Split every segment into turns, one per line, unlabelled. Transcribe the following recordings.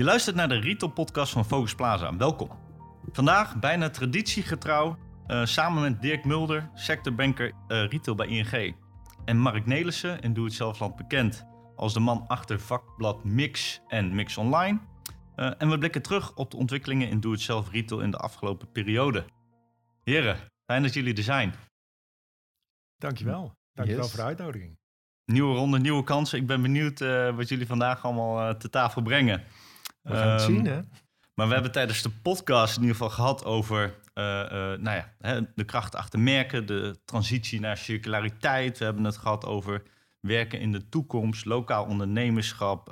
Je luistert naar de Retail Podcast van Focus Plaza. Welkom. Vandaag bijna traditiegetrouw uh, samen met Dirk Mulder, sectorbanker uh, retail bij ING. En Mark Nelissen, in Doe Het Zelfland bekend als de man achter vakblad Mix en Mix Online. Uh, en we blikken terug op de ontwikkelingen in Doe Het Zelf Retail in de afgelopen periode. Heren, fijn dat jullie er zijn.
Dankjewel. Dankjewel yes. voor de uitnodiging.
Nieuwe ronde, nieuwe kansen. Ik ben benieuwd uh, wat jullie vandaag allemaal uh, te tafel brengen.
We gaan het um, zien, hè?
Maar we hebben tijdens de podcast in ieder geval gehad over uh, nou ja, hè, de kracht achter merken, de transitie naar circulariteit. We hebben het gehad over werken in de toekomst, lokaal ondernemerschap,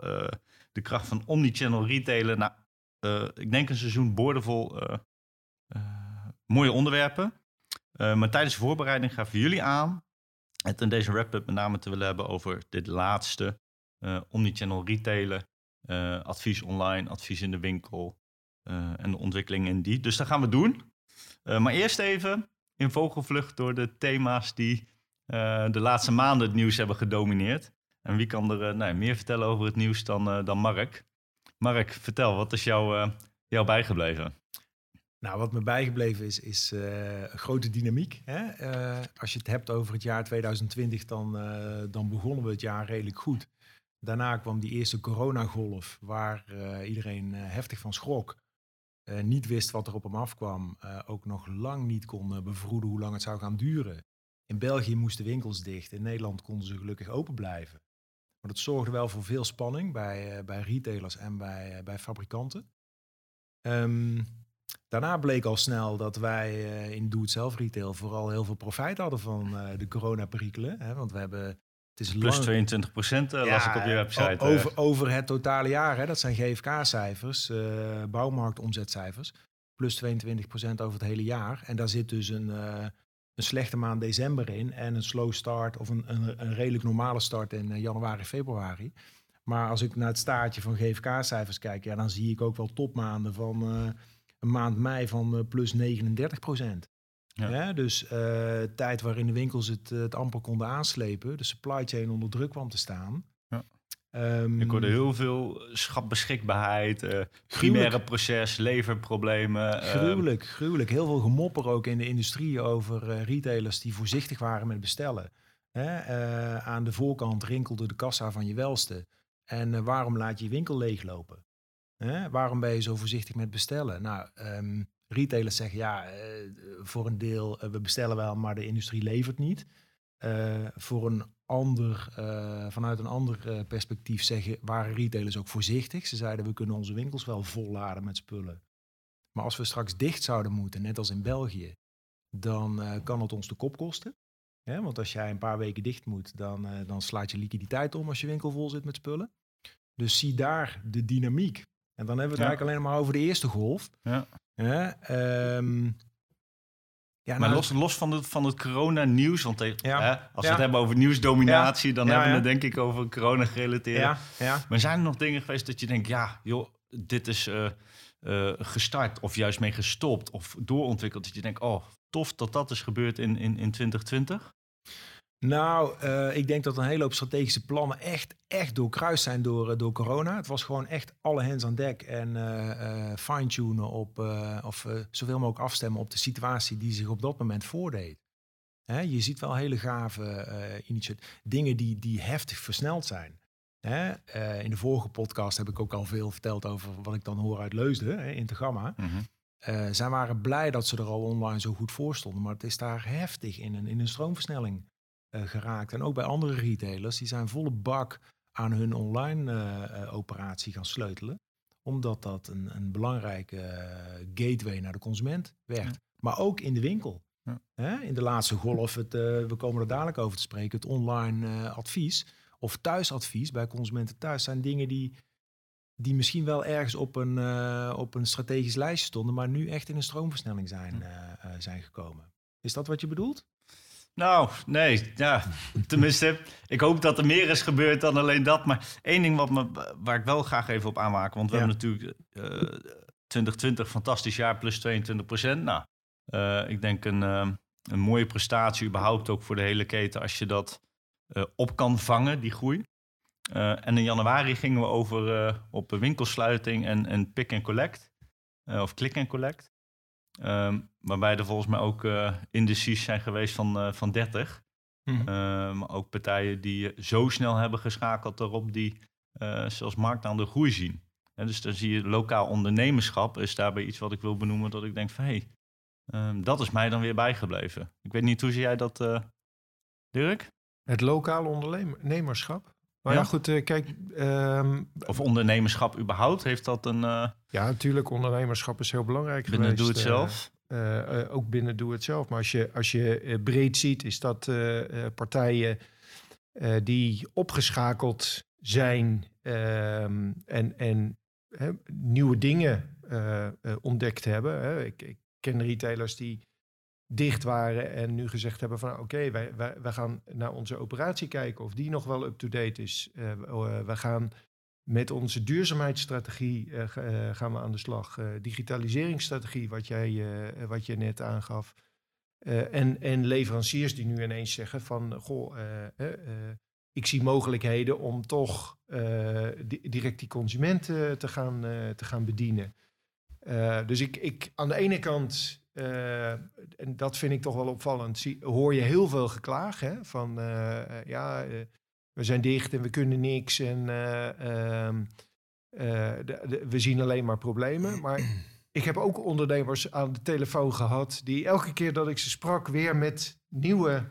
de kracht van omnichannel retailen. Nou, ik denk een seizoen boordevol mooie onderwerpen. maar tijdens de voorbereiding gaven jullie aan het in deze wrap-up met name te willen hebben over dit laatste. Omnichannel retailen, uh, advies online, advies in de winkel uh, en de ontwikkelingen in die. Dus dat gaan we doen. maar eerst even in vogelvlucht door de thema's die de laatste maanden het nieuws hebben gedomineerd. En wie kan er nou, meer vertellen over het nieuws dan, dan Mark? Mark, vertel, wat is jou, jou bijgebleven?
Nou, wat me bijgebleven is, is uh, grote dynamiek. Hè? Als je het hebt over het jaar 2020, dan, dan begonnen we het jaar redelijk goed. Daarna kwam die eerste coronagolf, waar iedereen heftig van schrok. niet wist wat er op hem afkwam. ook nog lang niet kon bevroeden hoe lang het zou gaan duren. In België moesten winkels dicht. In Nederland konden ze gelukkig open blijven. Maar dat zorgde wel voor veel spanning bij, bij retailers en bij, bij fabrikanten. Um, Daarna bleek al snel dat wij in doe-het-zelf retail vooral heel veel profijt hadden van de coronaperikelen. Want we hebben...
Het is Plus lang... 22 procent uh, las ik op je website.
Over, over het totale jaar, hè? dat zijn GFK-cijfers, bouwmarktomzetcijfers. Plus 22 procent over het hele jaar. En daar zit dus een, een slechte maand december in en een slow start of een, een, een redelijk normale start in januari, februari. Maar als ik naar het staartje van GFK-cijfers kijk, ja, dan zie ik ook wel topmaanden van een maand mei van uh, plus 39 procent. Ja. dus uh, tijd waarin de winkels het, het amper konden aanslepen, de supply chain onder druk kwam te staan. Ja.
Um, ik hoorde heel veel schapbeschikbaarheid, uh, primaire proces, leverproblemen.
Gruwelijk, gruwelijk. Heel veel gemopper ook in de industrie over uh, retailers die voorzichtig waren met bestellen. Hè? aan de voorkant rinkelde de kassa van je welste. En waarom laat je je winkel leeglopen? Hè? Waarom ben je zo voorzichtig met bestellen? Nou, um, retailers zeggen ja, uh, voor een deel, uh, we bestellen wel, maar de industrie levert niet. Uh, voor een ander, vanuit een ander perspectief zeggen, waren retailers ook voorzichtig. Ze zeiden we kunnen onze winkels wel volladen met spullen. Maar als we straks dicht zouden moeten, net als in België, dan kan het ons de kop kosten. Ja, want als jij een paar weken dicht moet, dan, dan slaat je liquiditeit om als je winkel vol zit met spullen. Dus zie daar de dynamiek en dan hebben we het eigenlijk alleen maar over de eerste golf. Ja.
Um, ja, maar nou, los, los van, het, van het corona-nieuws, want ja, hè, als we het hebben over nieuwsdominatie, dan hebben we het denk ik over corona gerelateerd. Maar zijn er nog dingen geweest dat je denkt, ja, joh, dit is uh, uh, gestart of juist mee gestopt of doorontwikkeld, dat je denkt, oh, tof dat dat is gebeurd in, in, in 2020?
Nou, uh, ik denk dat een hele hoop strategische plannen echt, echt doorkruist zijn door, uh, door corona. Het was gewoon echt alle hands aan dek en uh, fine-tunen op, of zoveel mogelijk afstemmen op de situatie die zich op dat moment voordeed. Hè, je ziet wel hele gave dingen die, die heftig versneld zijn. Hè, in de vorige podcast heb ik ook al veel verteld over wat ik dan hoor uit Leusden hè, in. Mm -hmm. zij waren blij dat ze er al online zo goed voor stonden, maar het is daar heftig in een, in een stroomversnelling geraakt. En ook bij andere retailers, die zijn volle bak aan hun online uh, operatie gaan sleutelen. Omdat dat een, een belangrijke gateway naar de consument werd. Maar ook in de winkel. Ja. Hè? In de laatste golf, het, we komen er dadelijk over te spreken, het online advies of thuisadvies bij consumenten thuis zijn dingen die, die misschien wel ergens op een, op een strategisch lijstje stonden, maar nu echt in een stroomversnelling zijn, zijn gekomen. Is dat wat je bedoelt?
Nou, nee. Ja, tenminste, ik hoop dat er meer is gebeurd dan alleen dat. Maar één ding wat me, waar ik wel graag even op aanmaak. Want we hebben natuurlijk uh, eh, 2020 fantastisch jaar, plus 22 procent. Nou, uh, ik denk een, uh, een mooie prestatie überhaupt ook voor de hele keten... als je dat op kan vangen, die groei. Eh, en in januari gingen we over eh, op winkelsluiting en, en pick and collect. eh, of click and collect. Ehm, waarbij er volgens mij ook eh indices zijn geweest van, eh, van 30.
Mhm.
Eh, maar ook partijen die eh, zo snel hebben geschakeld erop die eh, zelfs marktaandeel groei zien. En dus dan zie je lokaal ondernemerschap is daarbij iets wat ik wil benoemen dat ik denk van hé, hey, ehm, dat is mij dan weer bijgebleven. Ik weet niet, hoe zie jij dat, eh, Dirk?
Het lokale ondernemerschap. Maar
Ja.
ja, goed, eh, kijk, ehm,
Of ondernemerschap überhaupt, heeft dat een eh,
ja, natuurlijk, ondernemerschap is heel belangrijk
binnen
geweest.
Doe Het
eh,
Zelf?
ook binnen Doe Het Zelf. Maar als je, als je breed ziet, is dat partijen die opgeschakeld zijn ehm, en, en nieuwe dingen ontdekt hebben. Ik, ik ken retailers die dicht waren en nu gezegd hebben van oké, wij, wij, wij gaan naar onze operatie kijken of die nog wel up-to-date is. Eh, we we gaan met onze duurzaamheidsstrategie eh, ga- eh, gaan we aan de slag. Eh, digitaliseringsstrategie, wat jij eh, wat je net aangaf. Eh, en, en leveranciers die nu ineens zeggen van, goh, eh, eh, eh, ik zie mogelijkheden om toch eh, di- direct die consument eh, te, gaan, eh, te gaan bedienen. Eh, dus ik, ik aan de ene kant, eh, en dat vind ik toch wel opvallend, zie, hoor je heel veel geklaag hè, van eh, eh, ja, we zijn dicht en we kunnen niks en eh, ehm, eh, de- de- we zien alleen maar problemen. Maar ik heb ook ondernemers aan de telefoon gehad die elke keer dat ik ze sprak weer met nieuwe,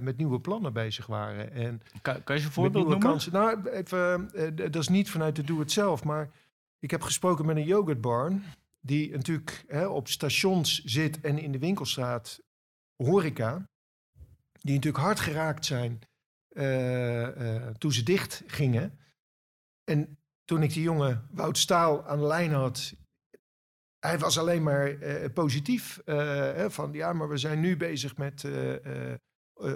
met nieuwe plannen bezig waren. En
Kan, kan je een voorbeeld noemen?
kansen. Nou, even, dat is niet vanuit de Doe Het Zelf, maar ik heb gesproken met een yoghurtbarn die natuurlijk hè, op stations zit en in de winkelstraat horeca, die natuurlijk hard geraakt zijn eh, eh, toen ze dicht gingen. En toen ik die jongen Wout Staal aan de lijn had, hij was alleen maar eh, positief. van ja, maar we zijn nu bezig met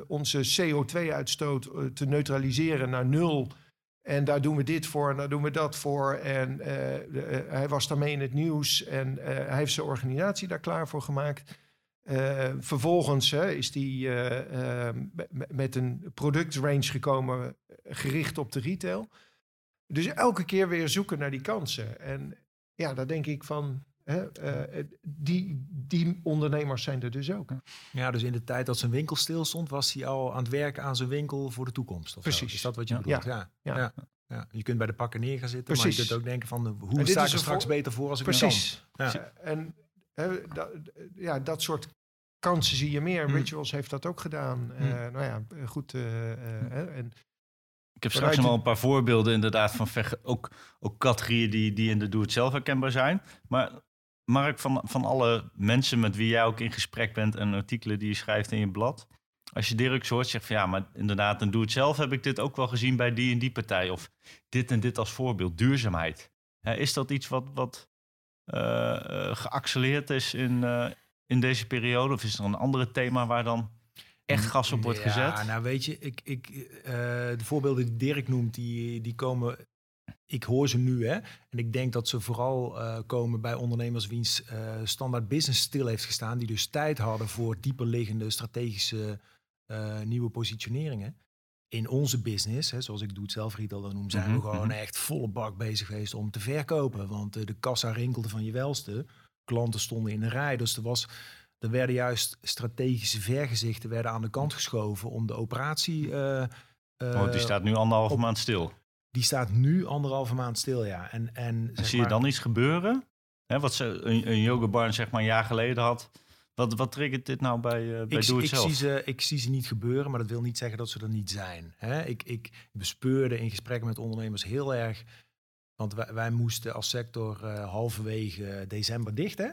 onze CO2-uitstoot eh, te neutraliseren naar nul. En daar doen we dit voor en daar doen we dat voor. En eh, eh, hij was daarmee in het nieuws en eh, hij heeft zijn organisatie daar klaar voor gemaakt. Vervolgens is hij eh, eh, me- met een productrange gekomen gericht op de retail. Dus elke keer weer zoeken naar die kansen. En ja, daar denk ik van, hè, eh, die, die ondernemers zijn er dus ook.
Ja, dus in de tijd dat zijn winkel stil stond, was hij al aan het werken aan zijn winkel voor de toekomst. Of zo.
Precies.
Is dat wat je
Ja.
bedoelt? Ja. Ja.
Ja.
Ja. Je kunt bij de pakken neer gaan zitten, maar
Precies.
je kunt ook denken van, eh, hoe sta ik er straks
voor-
beter voor als ik
Precies.
kan?
Ja. En hè, da- ja, dat soort kansen zie je meer.
Hmm.
Rituals heeft dat ook gedaan. Eh, nou ja, goed. eh, eh, hè, en
Ik heb straks nog wel een paar voorbeelden inderdaad van ook, ook categorieën die, die in de doe-het-zelf herkenbaar zijn. Maar Mark, van, van alle mensen met wie jij ook in gesprek bent en artikelen die je schrijft in je blad. Als je Dirk zo hoort, zegt van ja, maar inderdaad, een doe-het-zelf heb ik dit ook wel gezien bij die en die partij. Of dit en dit als voorbeeld, duurzaamheid. Is dat iets wat, wat eh, eh, geaccelereerd is in, eh, in deze periode? Of is er een andere thema waar dan echt gas op wordt
ja,
gezet?
nou weet je, ik, ik, de voorbeelden die Dirk noemt, die, die komen... Ik hoor ze nu, hè. En ik denk dat ze vooral eh, komen bij ondernemers wiens eh, standaard business stil heeft gestaan. Die dus tijd hadden voor dieperliggende strategische eh, nieuwe positioneringen. In onze business, hè, zoals ik doe het zelf retail dan noem, zijn
Mhm,
we gewoon
mhm.
echt volle bak bezig geweest om te verkopen. Want de kassa rinkelde van je welste. Klanten stonden in de rij. Dus er was er werden juist strategische vergezichten werden aan de kant geschoven om de operatie.
Oh, die staat nu anderhalve
op-
maand stil.
Die staat nu anderhalve maand stil, ja. En, en zeg
Zie je
maar-
dan iets gebeuren? Hè, wat ze, een, een yogabarn zeg maar een jaar geleden had. Wat, wat triggert dit nou bij, eh bij
ik,
Doe
ik,
Zelf?
zie ze, ik zie ze niet gebeuren, maar dat wil niet zeggen dat ze er niet zijn. Hè? Ik, ik bespeurde in gesprekken met ondernemers heel erg. Want wij, wij moesten als sector eh, halverwege december dicht. Hè?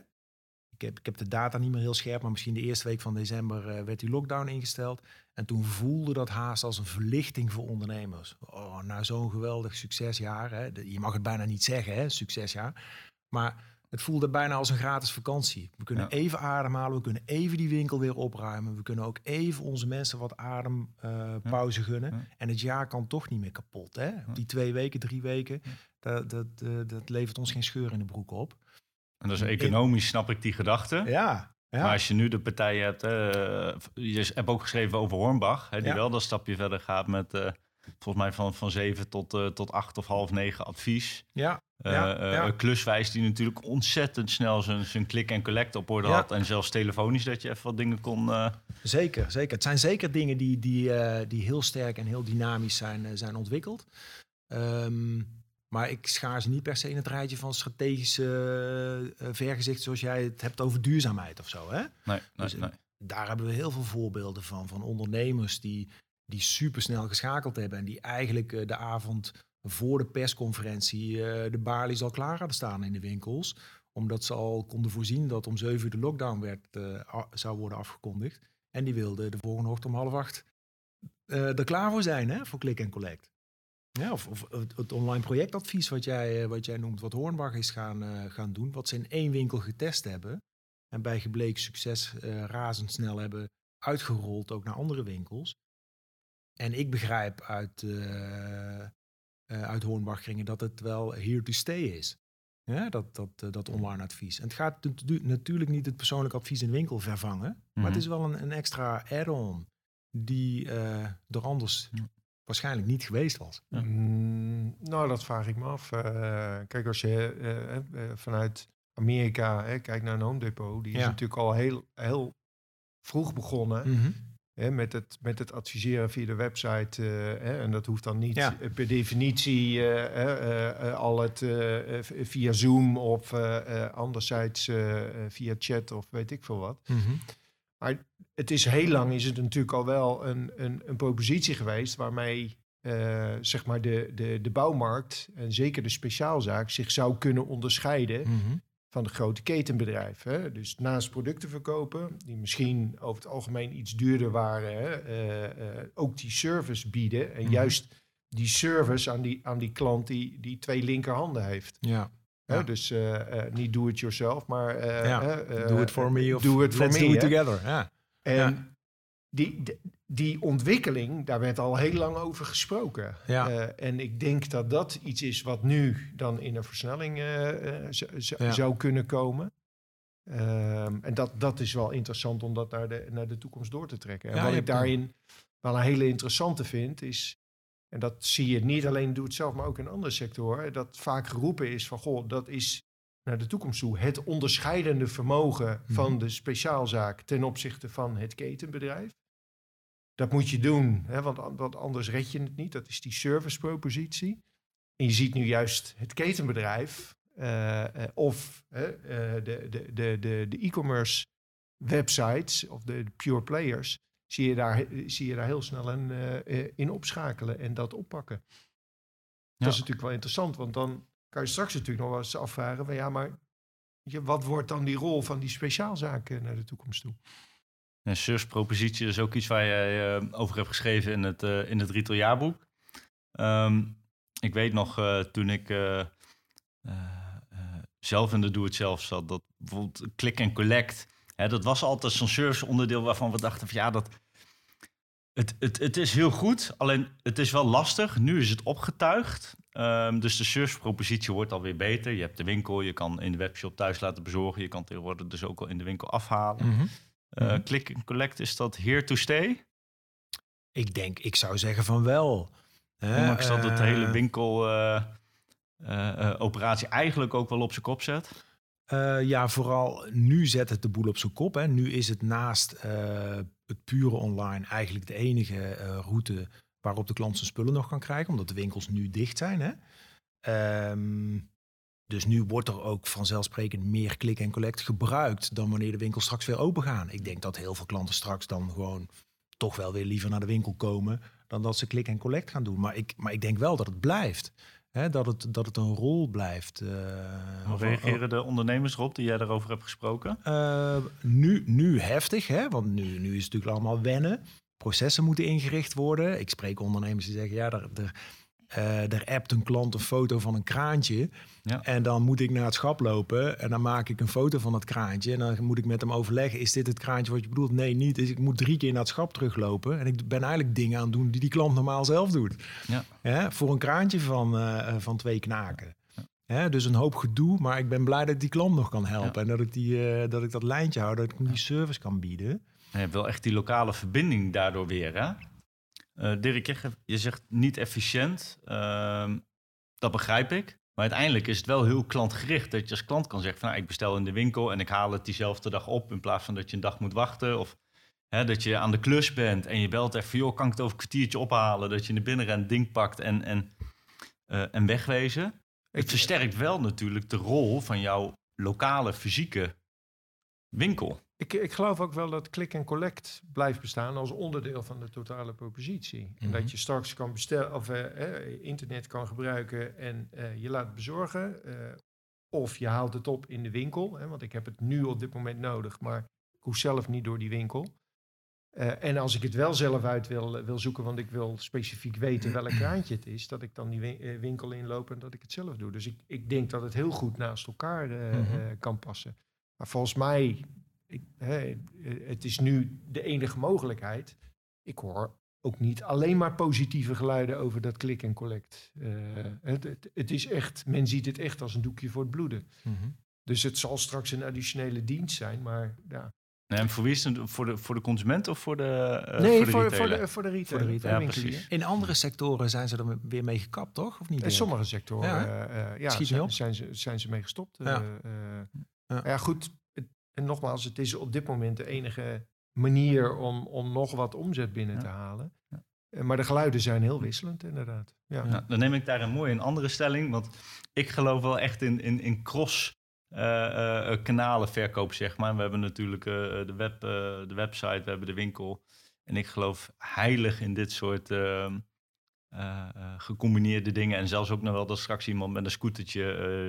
Ik, heb, ik heb de data niet meer heel scherp, maar misschien de eerste week van december eh, werd die lockdown ingesteld. En toen voelde dat haast als een verlichting voor ondernemers. Oh, na zo'n geweldig succesjaar. Hè? De- je mag het bijna niet zeggen, hè? succesjaar. Maar het voelde bijna als een gratis vakantie. We kunnen
Ja.
even ademhalen, we kunnen even die winkel weer opruimen. We kunnen ook even onze mensen wat adempauze gunnen.
Ja.
En het jaar kan toch niet meer kapot. Hè? Die twee weken, drie weken, dat, dat, dat levert ons geen scheur in de broek op.
En is economisch, snap ik die gedachte.
Ja, ja.
Maar als je nu de partijen hebt... eh, je hebt ook geschreven over Hornbach. Hè, die
Ja.
wel dat stapje verder gaat met... eh, volgens mij van, van 7 tot, uh, tot 8 of half 9 advies.
Ja.
Kluswijs die natuurlijk ontzettend snel zijn, zijn click en collect op orde had. En zelfs telefonisch dat je even wat dingen kon...
Zeker, zeker. Het zijn zeker dingen die, die, die heel sterk en heel dynamisch zijn, zijn ontwikkeld. Ehm, maar ik schaar ze niet per se in het rijtje van strategische eh, eh, vergezicht zoals jij het hebt over duurzaamheid of zo. Hè?
nee, nee,
Dus,
nee.
Daar hebben we heel veel voorbeelden van. Van ondernemers die, die supersnel geschakeld hebben. En die eigenlijk eh, de avond voor de persconferentie eh, de balies al klaar hadden staan in de winkels. Omdat ze al konden voorzien dat om zeven uur de lockdown werd, eh, zou worden afgekondigd. En die wilden de volgende ochtend om half acht eh, er klaar voor zijn hè, voor click en collect. Ja, of, of het, online projectadvies wat jij, eh, wat jij noemt, wat Hornbach is gaan, eh, gaan doen. Wat ze in één winkel getest hebben. En bij gebleken succes eh, razendsnel hebben uitgerold ook naar andere winkels. En ik begrijp uit, eh uit Hornbachkringen dat het wel here to stay is. Ja, dat, dat, dat online advies. En het gaat natu- natuurlijk niet het persoonlijk advies in de winkel vervangen. Maar het
Mhm.
is wel een, een extra add-on die eh er anders. Waarschijnlijk niet geweest was.
Ja.
Mm, nou, dat vraag ik me af. Eh, kijk, als je eh, eh, vanuit Amerika hè, kijkt naar een Home Depot, die is natuurlijk al heel, heel vroeg begonnen
Mhm.
hè, met, het, met het adviseren via de website. eh, hè, en dat hoeft dan niet
Ja.
per definitie al het via Zoom of eh, eh, anderzijds via chat of weet ik veel wat.
Mhm.
Maar het is heel lang is het natuurlijk al wel een, een, een propositie geweest waarmee eh, zeg maar de, de, de bouwmarkt en zeker de speciaalzaak zich zou kunnen onderscheiden
Mhm.
van de grote ketenbedrijven. Hè? Dus naast producten verkopen, die misschien over het algemeen iets duurder waren, hè, eh, eh, ook die service bieden. En
Mhm.
juist die service aan die, aan die klant die, die twee linkerhanden heeft.
Ja.
Dus niet do it yourself, maar
Ja, do it for me of
do it for
let's
me.
do it together. Ja.
En
Ja.
die, die, die ontwikkeling, daar werd al heel lang over gesproken.
Ja.
Eh, en ik denk dat dat iets is wat nu dan in een versnelling eh, eh,
Ja.
zou kunnen komen. Ehm, en dat, dat is wel interessant om dat naar de, naar de toekomst door te trekken. En
Ja,
wat ik daarin wel een hele interessante vind, is... En dat zie je niet alleen doe het zelf, maar ook in andere sectoren. Dat vaak geroepen is van, goh, dat is naar de toekomst toe het onderscheidende vermogen van
Mhm.
de speciaalzaak ten opzichte van het ketenbedrijf. Dat moet je doen, hè, want, an- want anders red je het niet. Dat is die servicepropositie. En je ziet nu juist het ketenbedrijf eh, eh, of eh, de, de, de, de, de e-commerce websites of de, pure players, zie je daar, zie je daar heel snel een, in opschakelen en dat oppakken.
Ja.
Dat is natuurlijk wel interessant, want dan kan je straks natuurlijk nog wel eens afvragen van ja, maar wat wordt dan die rol van die speciaalzaken naar de toekomst toe?
Een servicepropositie is ook iets waar jij eh, over hebt geschreven in het, eh, in het. Ehm, ik weet nog eh, toen ik zelf in de doe-het-zelf zat, dat bijvoorbeeld click en collect, hè, dat was altijd zo'n serviceonderdeel waarvan we dachten van ja, dat, het, het, het is heel goed, alleen het is wel lastig. Nu is het opgetuigd. Ehm, dus de servicepropositie wordt alweer beter. Je hebt de winkel, je kan in de webshop thuis laten bezorgen. Je kan tegenwoordig dus ook al in de winkel afhalen. Eh,
Mhm.
click and collect, is dat here to stay?
Ik denk, ik zou zeggen van wel.
Ondanks dat het de
eh,
hele winkeloperatie eigenlijk ook wel op zijn kop zet.
Eh, ja, vooral nu zet het de boel op zijn kop. Hè. Nu is het naast eh, het pure online eigenlijk de enige eh, route waarop de klant zijn spullen nog kan krijgen, omdat de winkels nu dicht zijn. Hè. Ehm, dus nu wordt er ook vanzelfsprekend meer click en collect gebruikt dan wanneer de winkels straks weer open gaan. Ik denk dat heel veel klanten straks dan gewoon toch wel weer liever naar de winkel komen dan dat ze click en collect gaan doen. Maar ik, maar ik denk wel dat het blijft. Hè, dat, het, dat het een rol blijft. eh,
Hoe reageren de ondernemers erop die jij daarover hebt gesproken?
eh, nu, nu heftig, hè? want nu, nu is het natuurlijk allemaal wennen. Processen moeten ingericht worden. Ik spreek ondernemers die zeggen, ja, er, er, eh, er appt een klant een foto van een kraantje.
Ja.
En dan moet ik naar het schap lopen en dan maak ik een foto van dat kraantje. En dan moet ik met hem overleggen, is dit het kraantje wat je bedoelt? Nee, niet. Dus ik moet drie keer naar het schap teruglopen. En ik ben eigenlijk dingen aan het doen die die klant normaal zelf doet.
Ja.
Voor een kraantje van, eh, van twee knaken. Dus een hoop gedoe, maar ik ben blij dat ik die klant nog kan helpen. En dat ik, die, eh, dat ik dat lijntje hou, dat ik hem die service kan bieden.
Wel echt die lokale verbinding daardoor weer, hè? Uh, Dirk, je, zegt niet efficiënt. Ehm, dat begrijp ik. Maar uiteindelijk is het wel heel klantgericht. Dat je als klant kan zeggen van nou, ik bestel in de winkel en ik haal het diezelfde dag op. In plaats van dat je een dag moet wachten. Of hè, dat je aan de klus bent en je belt even, joh, kan ik het over een kwartiertje ophalen? Dat je in de binnenrend ding pakt en, en, uh, en wegwezen. Het versterkt wel natuurlijk de rol van jouw lokale fysieke winkel.
Ik, ik geloof ook wel dat click en collect blijft bestaan als onderdeel van de totale propositie. En dat mhm. je straks kan bestellen of uh, internet kan gebruiken en uh, je laat bezorgen. Uh, of je haalt het op in de winkel. Hè, want ik heb het nu op dit moment nodig, maar ik hoef zelf niet door die winkel. en als ik het wel zelf uit wil, wil zoeken, want ik wil specifiek weten welk kraantje het is, dat ik dan die winkel inloop en dat ik het zelf doe. Dus ik, ik denk dat het heel goed naast elkaar mhm. kan passen. Maar volgens mij ik, hè, het is nu de enige mogelijkheid. Ik hoor ook niet alleen maar positieve geluiden over dat klik en collect. Uh, het, het, het, is echt, men ziet het echt als een doekje voor het bloeden. Mm -hmm. Dus het zal straks een additionele dienst zijn, maar ja.
Nee, en voor wie is het? Voor de, voor de consument of voor de uh,
Nee,
voor de,
voor, voor, de, voor de retailer. Voor de
retailer. Ja, precies. In andere sectoren zijn ze er weer mee gekapt, toch? Of niet?
In sommige sectoren ja, uh, ja, zijn, zijn, ze, zijn ze mee gestopt. Ja, ja goed, en nogmaals, het is op dit moment de enige manier om, om nog wat omzet binnen te halen. Ja. Eh, maar de geluiden zijn heel wisselend, inderdaad. Ja.
ja. dan neem ik daar een mooie een andere stelling. Want ik geloof wel echt in, in, in cross uh, uh, kanalen verkoop, zeg maar. We hebben natuurlijk de, web, de website, we hebben de winkel. En ik geloof heilig in dit soort ehm, uh, uh, gecombineerde dingen. En zelfs ook nog wel dat straks iemand met een scootertje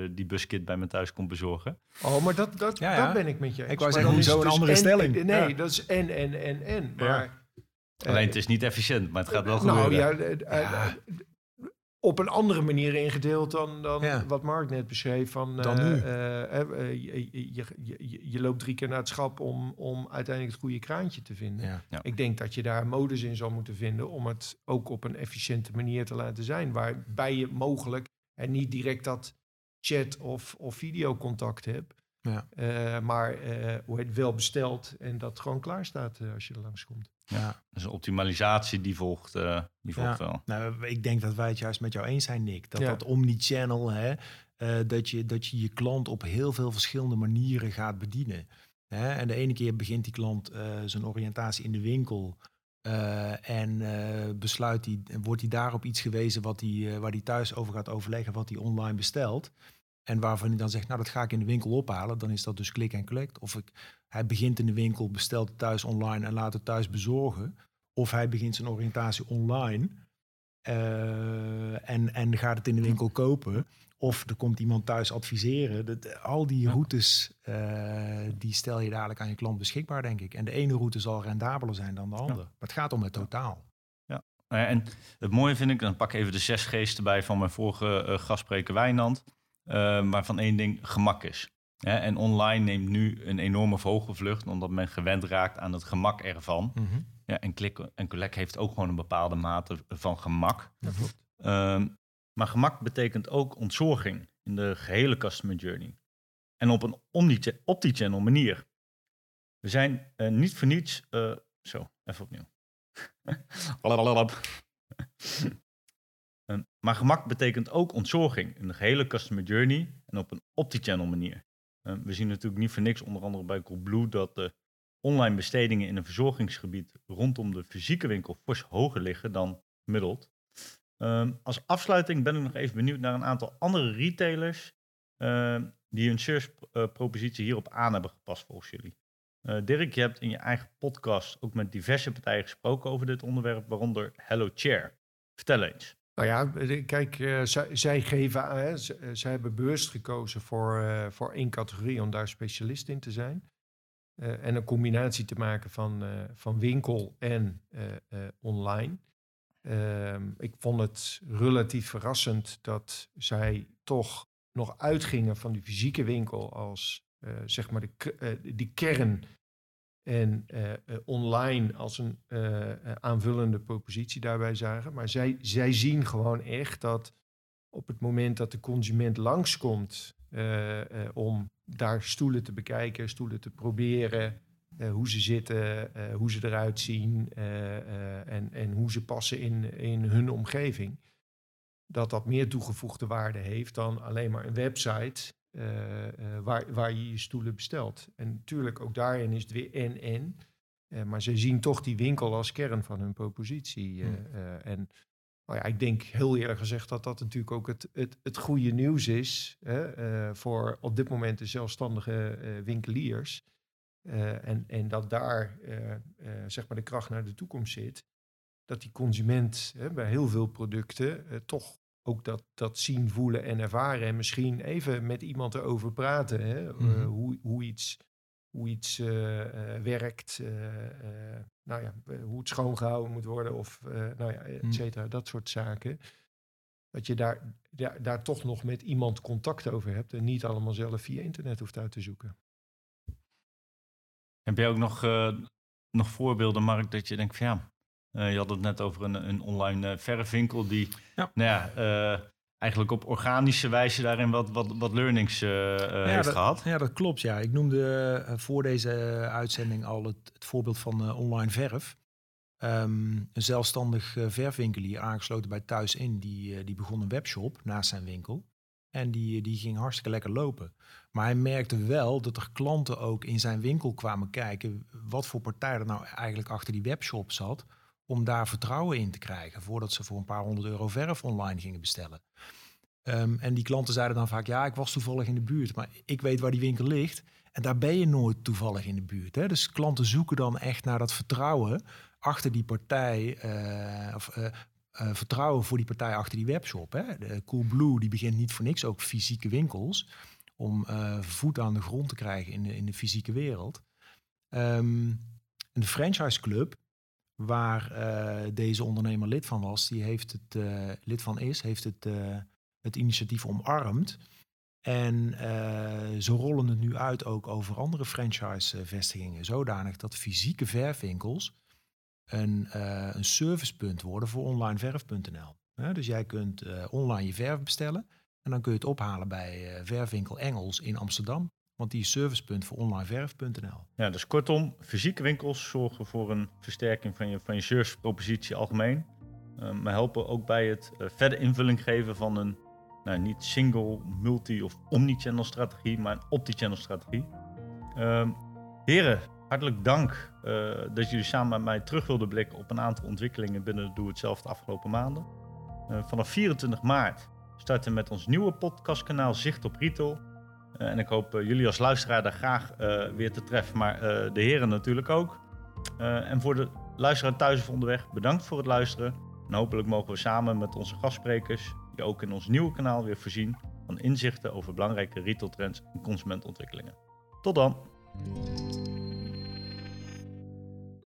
uh, die buskit bij me thuis komt bezorgen.
Oh, maar dat, dat, ja, ja. dat ben ik met je
Ik wou zeggen, zo een dus andere stelling.
nee, dat is en, en, en, en. Maar,
Alleen het is niet efficiënt, maar het gaat wel
nou,
gebeuren.
Ja, op een andere manier ingedeeld dan, dan wat Mark net beschreef. Van,
dan uh, nu. Uh,
je, je, je, je, loopt drie keer naar het schap om, om uiteindelijk het goede kraantje te vinden. Ja. Ik denk dat je daar modus in zal moeten vinden om het ook op een efficiënte manier te laten zijn. Waarbij je mogelijk en niet direct dat chat of, of videocontact hebt. Ja. Uh, maar hoe het wel besteld en dat gewoon klaar staat als je er langskomt.
Ja. Dus een optimalisatie die volgt, uh, die volgt ja. wel.
Nou, ik denk dat wij het juist met jou eens zijn, Nick. Dat ja. dat omnichannel, hè, uh, dat, je, dat je je klant op heel veel verschillende manieren gaat bedienen. Hè? En de ene keer begint die klant uh, zijn oriëntatie in de winkel. en besluit hij, wordt hij daarop iets gewezen wat hij, waar hij thuis over gaat overleggen, wat hij online bestelt. En waarvan hij dan zegt, nou dat ga ik in de winkel ophalen. Dan is dat dus klik en collect. Of ik, hij begint in de winkel, bestelt het thuis online en laat het thuis bezorgen. Of hij begint zijn oriëntatie online uh, en, en gaat het in de winkel kopen. Of er komt iemand thuis adviseren. Dat, al die routes, uh, die stel je dadelijk aan je klant beschikbaar, denk ik. En de ene route zal rendabeler zijn dan de andere. Ja. Maar het gaat om het totaal.
Ja. En het mooie vind ik, dan pak ik even de zes geesten bij van mijn vorige uh, gastspreker Wijnand. Uh, waarvan één ding gemak is. en online neemt nu een enorme vogelvlucht, omdat men gewend raakt aan het gemak ervan. Mm -hmm. ja, en Click en Collect heeft ook gewoon een bepaalde mate van gemak.
Dat klopt.
Uh, maar gemak betekent ook ontzorging in de gehele customer journey. En op een omni-channel manier. We zijn uh, niet voor niets... Uh, zo, even opnieuw. Ehm, maar gemak betekent ook ontzorging in de gehele customer journey en op een opti-channel manier. Ehm, we zien natuurlijk niet voor niks, onder andere bij Coolblue, dat de online bestedingen in een verzorgingsgebied rondom de fysieke winkel fors hoger liggen dan gemiddeld. Um, als afsluiting ben ik nog even benieuwd naar een aantal andere retailers die hun service-propositie hierop aan hebben gepast volgens jullie. Uh, Dirk, je hebt in je eigen podcast ook met diverse partijen gesproken over dit onderwerp, waaronder Hello Chair. Vertel eens.
Nou ja, eh, kijk, uh, zij, geven, uh, zij hebben bewust gekozen voor, uh, voor één categorie om daar specialist in te zijn. en een combinatie te maken van, van winkel en online. Ehm, ik vond het relatief verrassend dat zij toch nog uitgingen van die fysieke winkel als zeg maar de, die kern en uh, online als een uh, aanvullende propositie daarbij zagen. Maar zij, zij zien gewoon echt dat op het moment dat de consument langskomt om daar stoelen te bekijken, stoelen te proberen, hoe ze zitten, hoe ze eruit zien en, en hoe ze passen in, in hun omgeving. Dat dat meer toegevoegde waarde heeft dan alleen maar een website waar, waar je je stoelen bestelt. En natuurlijk ook daarin is het weer en-en. maar ze zien toch die winkel als kern van hun propositie. Hmm. en nou ja, ik denk heel eerlijk gezegd dat dat natuurlijk ook het, het, het goede nieuws is hè, uh, voor op dit moment de zelfstandige uh, winkeliers. Uh, en, en dat daar zeg maar de kracht naar de toekomst zit. Dat die consument hè, bij heel veel producten toch ook dat, dat zien, voelen en ervaren. En misschien even met iemand erover praten. Hè, mm hoe, hoe iets hoe iets uh, werkt, uh, nou ja, hoe het schoongehouden moet worden of nou ja, et mm. cetera, dat soort zaken. Dat je daar, daar, daar toch nog met iemand contact over hebt en niet allemaal zelf via internet hoeft uit te zoeken.
Heb jij ook nog, nog voorbeelden, Mark, dat je denkt van ja, je had het net over een, een online verfwinkel die ja. Nou ja, eigenlijk op organische wijze daarin wat, wat, wat learnings uh, heeft gehad.
Ja, dat klopt. Ja. Ik noemde uh, voor deze uitzending al het, het voorbeeld van online verf. Um, een zelfstandig verfwinkelier aangesloten bij Thuis In, die, die begon een webshop naast zijn winkel. En die, die ging hartstikke lekker lopen. Maar hij merkte wel dat er klanten ook in zijn winkel kwamen kijken wat voor partij er nou eigenlijk achter die webshop zat om daar vertrouwen in te krijgen voordat ze voor een paar honderd euro verf online gingen bestellen. Ehm, en die klanten zeiden dan vaak, ja, ik was toevallig in de buurt, maar ik weet waar die winkel ligt. En daar ben je nooit toevallig in de buurt. Hè? Dus klanten zoeken dan echt naar dat vertrouwen achter die partij, uh, of uh, uh, vertrouwen voor die partij achter die webshop. Hè? De Coolblue die begint niet voor niks ook fysieke winkels om voet aan de grond te krijgen in de, in de fysieke wereld. Um, de franchise club waar uh, deze ondernemer lid van was, die heeft het uh, lid van is, heeft het, uh, het initiatief omarmd. En ze rollen het nu uit ook over andere franchise-vestigingen, zodanig dat fysieke verfwinkels een, een servicepunt worden voor onlineverf.nl. dus jij kunt online je verf bestellen en dan kun je het ophalen bij Verfwinkel Engels in Amsterdam. Want die is servicepunt voor onlineverf.nl.
Ja, dus kortom, fysieke winkels zorgen voor een versterking van je, van je servicepropositie algemeen. Uh, maar helpen ook bij het uh, verder invulling geven van een nou, niet single, multi of omnichannel strategie, maar een opti-channel strategie. Uh, heren, hartelijk dank uh, dat jullie samen met mij terug wilden blikken op een aantal ontwikkelingen binnen Doe Het Zelf de afgelopen maanden. vanaf 24 maart starten we met ons nieuwe podcastkanaal Zicht op Retail eh, en ik hoop eh, jullie als luisteraar daar graag eh, weer te treffen, maar de heren natuurlijk ook. en voor de luisteraar thuis of onderweg, bedankt voor het luisteren. En hopelijk mogen we samen met onze gastsprekers je ook in ons nieuwe kanaal weer voorzien van inzichten over belangrijke retailtrends en consumentontwikkelingen. Tot dan!